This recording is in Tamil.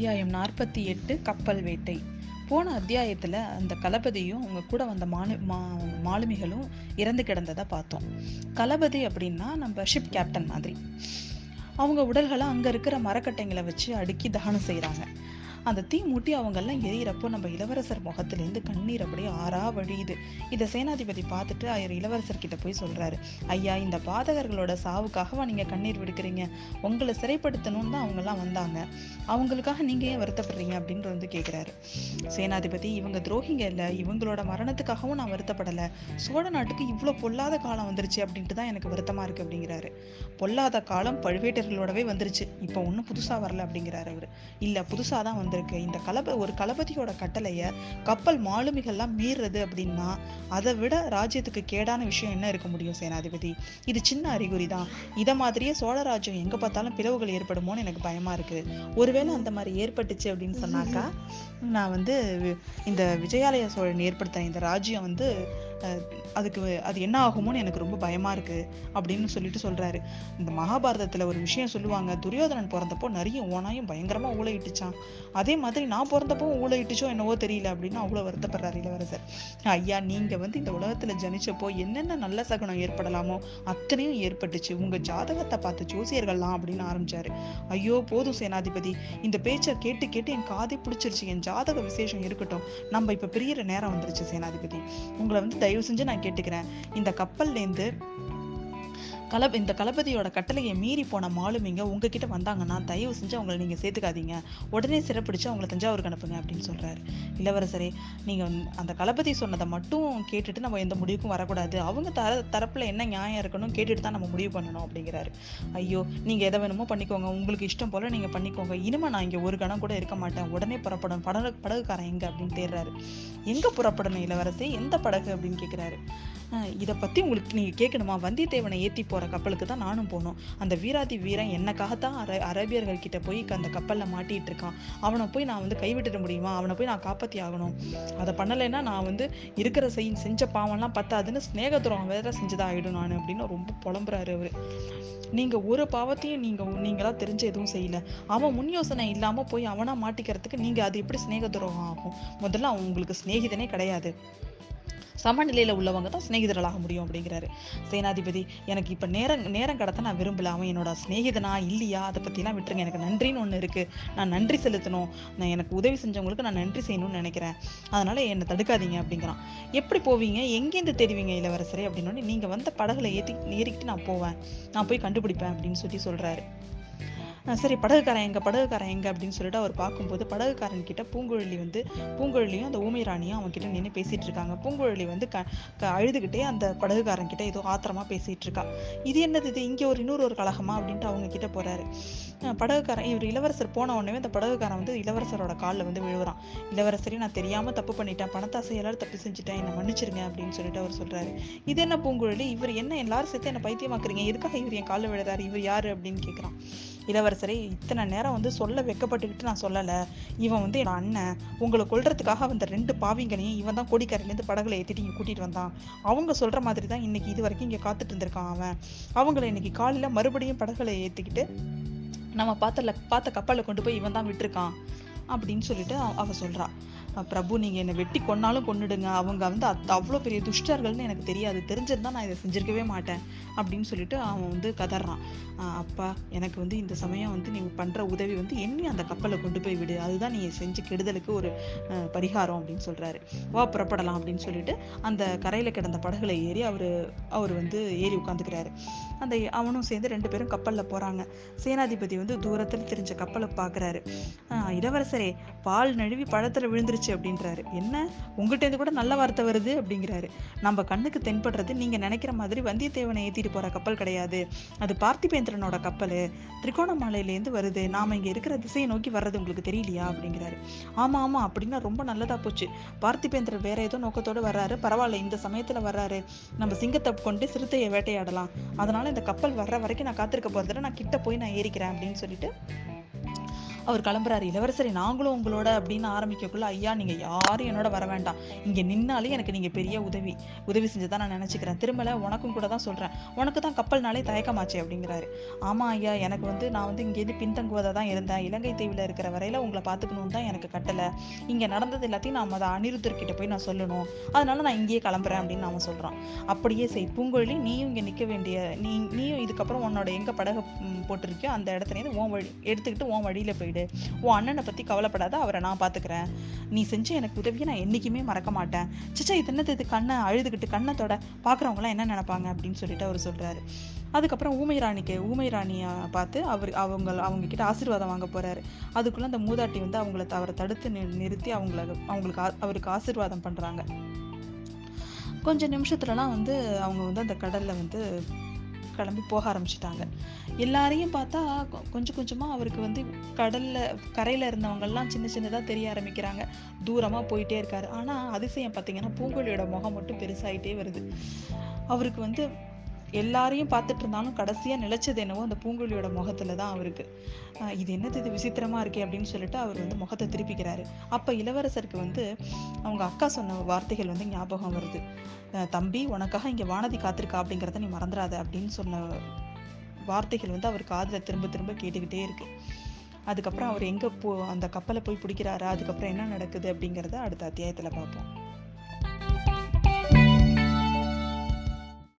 அத்தியாயம் நாற்பத்தி எட்டு கப்பல் வேட்டை. போன அத்தியாயத்தில் அந்த களபதியும் அவங்க கூட வந்த மாலு மா மாலுமிகளும் இறந்து கிடந்ததை பார்த்தோம். களபதி அப்படின்னா நம்ம ஷிப் கேப்டன் மாதிரி. அவங்க உடல்களை அங்கே இருக்கிற மரக்கட்டைங்களை வச்சு அடுக்கி தகனம் செய்கிறாங்க அந்த தீ மூட்டி அவங்கெல்லாம் எரியறப்போ நம்ம இளவரசர் முகத்திலேருந்து கண்ணீர் அப்படியே ஆறா வழியுது. இதை சேனாதிபதி பார்த்துட்டு அவர் இளவரசர் கிட்ட போய் சொல்றாரு ஐயா இந்த பாதகர்களோட சாவுக்காகவா நீங்க கண்ணீர் விடுக்கிறீங்க? உங்களை சிறைப்படுத்தணும்னு தான் அவங்கெல்லாம் வந்தாங்க. அவங்களுக்காக நீங்க ஏன் வருத்தப்படுறீங்க? அப்படின்னு வந்து கேட்குறாரு சேனாதிபதி இவங்க துரோகிங்க இல்லை. இவங்களோட மரணத்துக்காகவும் நான் வருத்தப்படலை. சோழ நாட்டுக்கு இவ்வளோ பொல்லாத காலம் வந்துருச்சு அப்படின்ட்டு தான் எனக்கு வருத்தமாக இருக்குது அப்படிங்கிறாரு. பொல்லாத காலம் பழுவேட்டர்களோடவே வந்துருச்சு. இப்போ ஒன்றும் புதுசாக வரல அப்படிங்கிறாரு அவர். இல்லை புதுசாக தான் வந்து வந்திருக்கு. இந்த கலப ஒரு களபதியோட கட்டளையை கப்பல் மாலுமிகள்லாம் மீறுறது அப்படின்னா அதை விட ராஜ்யத்துக்கு கேடான விஷயம் என்ன இருக்க முடியும் சேனாதிபதி? இது சின்ன அறிகுறி தான் இதை மாதிரியே சோழ ராஜ்யம் எங்கே பார்த்தாலும் பிளவுகள் ஏற்படுமோன்னு எனக்கு பயமா இருக்கு ஒருவேளை அந்த மாதிரி ஏற்பட்டுச்சு அப்படின்னு சொன்னாக்கா நான் வந்து இந்த விஜயாலய சோழன் ஏற்படுத்தின இந்த ராஜ்யம் வந்து அதுக்கு அது என்ன ஆகுமோன்னு எனக்கு ரொம்ப பயமா இருக்கு அப்படின்னு சொல்லிட்டு சொல்றாரு. இந்த மகாபாரதத்துல ஒரு விஷயம் சொல்லுவாங்க துரியோதனன் பிறந்தப்போ நிறைய ஓனாயும் பயங்கரமா ஊழையிட்டுச்சான் அதே மாதிரி நான் பிறந்தப்போ ஊழையிட்டுச்சோ என்னவோ தெரியல அப்படின்னு அவ்வளவு வருத்தப்படுறாரு இளவரசர். ஐயா நீங்க வந்து இந்த உலகத்துல ஜனிச்சப்போ என்னென்ன நல்ல சகுனம் ஏற்படலாமோ அத்தனையும் ஏற்பட்டுச்சு. உங்க ஜாதகத்தை பார்த்து ஜோசியர்கள்லாம் அப்படின்னு ஆரம்பிச்சாரு. ஐயோ போதும் சேனாதிபதி. இந்த பேச்சை கேட்டு கேட்டு என் காதை பிடிச்சிருச்சு. என் ஜாதக விசேஷம் இருக்கட்டும். நம்ம இப்ப பிரியற நேரம் வந்துருச்சு சேனாதிபதி. உங்களை வந்து தயவு செஞ்சு நான் கேட்டுக்கிறேன். இந்த கப்பல்லேருந்து கல இந்த களபதியோட கட்டளையை மீறி போன மாலுமிங்க உங்ககிட்ட வந்தாங்கன்னா தயவு செஞ்சு அவங்கள நீங்க சேர்த்துக்காதீங்க. உடனே சிறப்பிடிச்சு அவங்கள தஞ்சாவூருக்கு அனுப்புங்க அப்படின்னு சொல்றாரு. இளவரசரே நீங்க அந்த களபதி சொன்னதை மட்டும் கேட்டுட்டு நம்ம எந்த முடிவுக்கும் வரக்கூடாது. அவங்க தர தரப்புல என்ன நியாயம் இருக்கணும் கேட்டுட்டு தான் நம்ம முடிவு பண்ணணும் அப்படிங்கிறாரு. ஐயோ நீங்க எதை வேணுமோ பண்ணிக்கோங்க. உங்களுக்கு இஷ்டம் போல நீங்க பண்ணிக்கோங்க. இனிமே நான் இங்க ஒரு கணம் கூட இருக்க மாட்டேன். உடனே புறப்படணும் படகு படகுக்காரன் எங்க அப்படின்னு தேடுறாரு. எங்க புறப்படணும் இளவரசி? எந்த படகு அப்படின்னு கேக்குறாரு. இதை பத்தி உங்களுக்கு நீங்க கேட்கணுமா? வந்தியத்தேவனை ஏத்தி போகிற கப்பலுக்கு தான் நானும் போகணும். அந்த வீராதி வீரன் என்னக்காகத்தான் அர அரேபியர்கள் கிட்ட போய் அந்த கப்பலில் மாட்டிகிட்டு இருக்கான். அவனை போய் நான் வந்து கைவிட்டுட முடியுமா? அவனை போய் நான் காப்பாற்றி ஆகணும். அதை பண்ணலைன்னா நான் வந்து இருக்கிற செய் செஞ்ச பாவம்லாம் பத்தாதுன்னு ஸ்நேகத்துறம் வேற செஞ்சதாக ஆகிடும் நான் அப்படின்னு ரொம்ப புலம்புறாரு அவர். நீங்கள் ஒரு பாவத்தையும் நீங்கள் நீங்களாக தெரிஞ்சு எதுவும் செய்யல. அவன் முன் யோசனை இல்லாமல் போய் அவனாக மாட்டிக்கிறதுக்கு நீங்கள் அது எப்படி ஸ்நேக துரோகம் ஆகும்? முதல்ல அவன் உங்களுக்கு சிநேகிதனே கிடையாது. சமநிலையில் உள்ளவங்க தான் சிநேகிதர்களாக முடியும் அப்படிங்கிறாரு. சேனாதிபதி எனக்கு இப்போ நேரம் நேரம் கடத்த நான் விரும்பல அவன் என்னோட சிநேகிதனா இல்லையா? அதை பற்றிலாம் விட்டுருங்க. எனக்கு நன்றின்னு ஒன்று இருக்குது நான் நன்றி செலுத்தணும். நான் எனக்கு உதவி செஞ்சவங்களுக்கு நான் நன்றி செய்யணும்னு நினைக்கிறேன். அதனால் என்னை தடுக்காதீங்க அப்படிங்கிறான். எப்படி போவீங்க? எங்கேருந்து தெரிவிங்க இளவரசரே? அப்படின்னு நீங்கள் வந்த படகுல ஏற்றி ஏறிக்கிட்டு நான் போவேன். நான் போய் கண்டுபிடிப்பேன் அப்படின்னு சொல்லி சொல்கிறாரு சரி படகுக்காரன் எங்கே படகுக்காரன் எங்கே அப்படின்னு சொல்லிட்டு அவர் பார்க்கும்போது படகுக்காரன் கிட்ட பூங்குழலி வந்து பூங்குழலியும் அந்த ஊமை ராணியும் அவங்க கிட்ட நின்று பேசிட்டு இருக்காங்க. பூங்குழலி வந்து க க- அழுதுகிட்டே அந்த படகுக்காரன் கிட்ட ஏதோ ஆத்திரமா பேசிட்டு இருக்கா. இது என்னது இது? இங்கே ஒரு இன்னொரு ஒரு கழகமா அப்படின்ட்டு அவங்க கிட்ட போறாரு. படகுக்காரன் இவர் இளவரசர் போன உடனே அந்த படகுக்காரன் வந்து இளவரசரோட காலில் வந்து விழுவுறான் இளவரசரே நான் தெரியாமல் தப்பு பண்ணிட்டேன். பணத்தாசையெல்லாம் தப்பு செஞ்சுட்டேன். என்னை மன்னிச்சிருங்க அப்படின்னு சொல்லிட்டு அவர் சொல்கிறாரு இது என்ன பூங்குழலி? இவர் என்ன எல்லாரும் சேர்த்து என்ன பைத்தியமாக்குறீங்க? எதுக்காக இவர் என் காலில் விழுறாரு? இவர் யார் அப்படின்னு கேட்குறான் இளவரசரே இத்தனை நேரம் வந்து சொல்ல வெக்கப்பட்டுக்கிட்டு நான் சொல்லலை. இவன் வந்து என் அண்ணன். உங்களை கொள்றதுக்காக வந்த ரெண்டு பாவிங்களையும் இவன் தான் கொடிக்கரையிலேருந்து படகுல ஏற்றிட்டு இங்கே கூட்டிகிட்டு வந்தான். அவங்க சொல்கிற மாதிரி தான் இன்னைக்கு இது வரைக்கும் இங்கே காத்துட்டு இருந்திருக்கான் அவன். அவங்கள இன்னைக்கு காலையில் மறுபடியும் படகுல ஏற்றிக்கிட்டு நம்ம பார்த்த பார்த்த கப்பலில் கொண்டு போய் இவன் தான் விட்டுருக்கான். அப்படின்னு சொல்லிட்டு அவ- அவ பிரபு நீங்கள் என்னை வெட்டி கொன்னாலும் கொன்னுடுங்க. அவங்க வந்து அத் அவ்வளோ பெரிய துஷ்டர்கள்னு எனக்கு தெரியாது. தெரிஞ்சிருந்தா நான் இதை செஞ்சிருக்கவே மாட்டேன் அப்படின்னு சொல்லிட்டு அவன் வந்து கதறான். அப்பா எனக்கு வந்து இந்த சமயம் வந்து நீங்கள் பண்ணுற உதவி வந்து எண்ணி அந்த கப்பலை கொண்டு போய் விடு. அதுதான் நீங்கள் செஞ்ச கெடுதலுக்கு ஒரு பரிகாரம் அப்படின்னு சொல்கிறாரு வா புறப்படலாம் அப்படின்னு சொல்லிட்டு அந்த கரையில் கிடந்த படகுல ஏறி அவரு அவர் வந்து ஏறி உட்காந்துக்கிறாரு. அந்த அவனும் சேர்ந்து ரெண்டு பேரும் கப்பலில் போகிறாங்க சேனாதிபதி வந்து தூரத்தில் தெரிஞ்ச கப்பலை பார்க்குறாரு இளவரசரே பால் நழுவி பழத்தில் விழுந்துருச்சு. அப்படின்றாரு. என்ன? உங்ககிட்டேருந்து கூட நல்ல வார்த்தை வருது? அப்படிங்கிறாரு. நம்ம கண்ணுக்கு தென்படுறது நீங்க நினைக்கிற மாதிரி வந்தியத்தேவனை ஏத்திட்டு போற கப்பல் கிடையாது. அது பார்த்திபேந்திரனோட கப்பல். திரிகோணமலையிலேருந்து வருது. நாம இங்க இருக்கிற திசையை நோக்கி வர்றது உங்களுக்கு தெரியலையா? அப்படிங்கிறாரு. ஆமா ஆமா. அப்படின்னா ரொம்ப நல்லதா போச்சு. பார்த்திபேந்திரன் வேற ஏதோ நோக்கத்தோட வர்றாரு. பரவாயில்ல இந்த சமயத்துல வர்றாரு. நம்ம சிங்கத்தை கொண்டு சிறுத்தையை வேட்டையாடலாம். அதனால இந்த கப்பல் வர்ற வரைக்கும் நான் காத்திருக்க போறதில்ல. நான் கிட்ட போய் நான் ஏறிக்கிறேன் அப்படின்னு சொல்லிட்டு அவர் கிளம்புறாரு. இளவரசரை நாங்களும் உங்களோட அப்படின்னு ஆரம்பிக்கக்குள்ள ஐயா நீங்க யாரும் என்னோட வர வேண்டாம். இங்க நின்னாலே எனக்கு நீங்க பெரிய உதவி. உதவி செஞ்சதான் நான் நினைச்சுக்கிறேன். திரும்பல உனக்கும் கூட தான் சொல்றேன். உனக்கு தான் கப்பல்னாலே தயக்கமாச்சு அப்படிங்கிறாரு. ஆமா ஐயா எனக்கு வந்து நான் வந்து இங்கேருந்து பின்தங்குவதா தான் இருந்தேன். இலங்கை தீவில் இருக்கிற வரையில உங்களை பார்த்துக்கணும்னு தான் எனக்கு கட்டலை. இங்க நடந்தது எல்லாத்தையும் நான் அதை அனிருத்தர்கிட்ட போய் நான் சொல்லணும். அதனால நான் இங்கேயே கிளம்புறேன் அப்படின்னு நாம சொல்றான் அப்படியே செய் பூங்கொழி நீயும் இங்க நிக்க வேண்டிய நீ நீயும் இதுக்கப்புறம் உன்னோட எங்க படகு போட்டிருக்கியோ அந்த இடத்துல இருந்து உன் வழி எடுத்துக்கிட்டு உன் வழியில போயிடு. உன் அண்ணனை பத்தி கவலைப்படாத அவரை நான் பாத்துக்கிறேன். நீ செஞ்ச எனக்கு உதவியை நான் என்றைக்குமே மறக்க மாட்டேன். சிச்சா இது என்னது இது கண்ணை அழுதுகிட்டு கண்ணத்தோட பாக்குறவங்க எல்லாம் என்ன நினைப்பாங்க அப்படின்னு சொல்லிட்டு அவர் சொல்றாரு. அதுக்கப்புறம் ஊமை ராணிக்கு ஊமை ராணியை பார்த்து அவர் அவங்க அவங்க கிட்ட ஆசீர்வாதம் வாங்க போறாரு. அதுக்குள்ள அந்த மூதாட்டி வந்து அவங்கள அவரை தடுத்து நி- நிறுத்தி அவங்கள அவங்களுக்கு ஆ- அவருக்கு ஆசீர்வாதம் பண்றாங்க. கொஞ்சம் நிமிஷத்துலலாம் வந்து அவங்க வந்து அந்த கடல்ல வந்து கிளம்பி போக ஆரம்பிச்சிட்டாங்க. எல்லாரையும் பார்த்தா கொஞ்சம் கொஞ்சமாக அவருக்கு வந்து கடலில் கரையில் இருந்தவங்கள்லாம் சின்ன சின்னதாக தெரிய ஆரம்பிக்கிறாங்க. தூரமாக போயிட்டே இருக்காரு. ஆனால் அதிசயம் பார்த்தீங்கன்னா பூங்கொழியோட முகம் மட்டும் பெருசாயிட்டே வருது. அவருக்கு வந்து எல்லாரையும் பார்த்துட்டு இருந்தாலும் கடைசியாக நிலைச்சது என்னவோ அந்த பூங்குழியோட முகத்துல தான் அவருக்கு. இது என்னது? இது விசித்திரமா இருக்கே அப்படின்னு சொல்லிட்டு அவர் வந்து முகத்தை திருப்பிக்கிறாரு. அப்போ இளவரசருக்கு வந்து அவங்க அக்கா சொன்ன வார்த்தைகள் வந்து ஞாபகம் வருது. தம்பி உனக்காக இங்கே வானதி காத்திருக்கா? அப்படிங்கிறத நீ மறந்துடாத அப்படின்னு சொன்ன வார்த்தைகள் வந்து அவர் காதில் திரும்ப திரும்ப கேட்டுக்கிட்டே இருக்கு. அதுக்கப்புறம் அவர் எங்கே போ அந்த கப்பலை போய் பிடிக்கிறாரா? அதுக்கப்புறம் என்ன நடக்குது அப்படிங்கிறத அடுத்த அத்தியாயத்தில் பார்ப்போம்.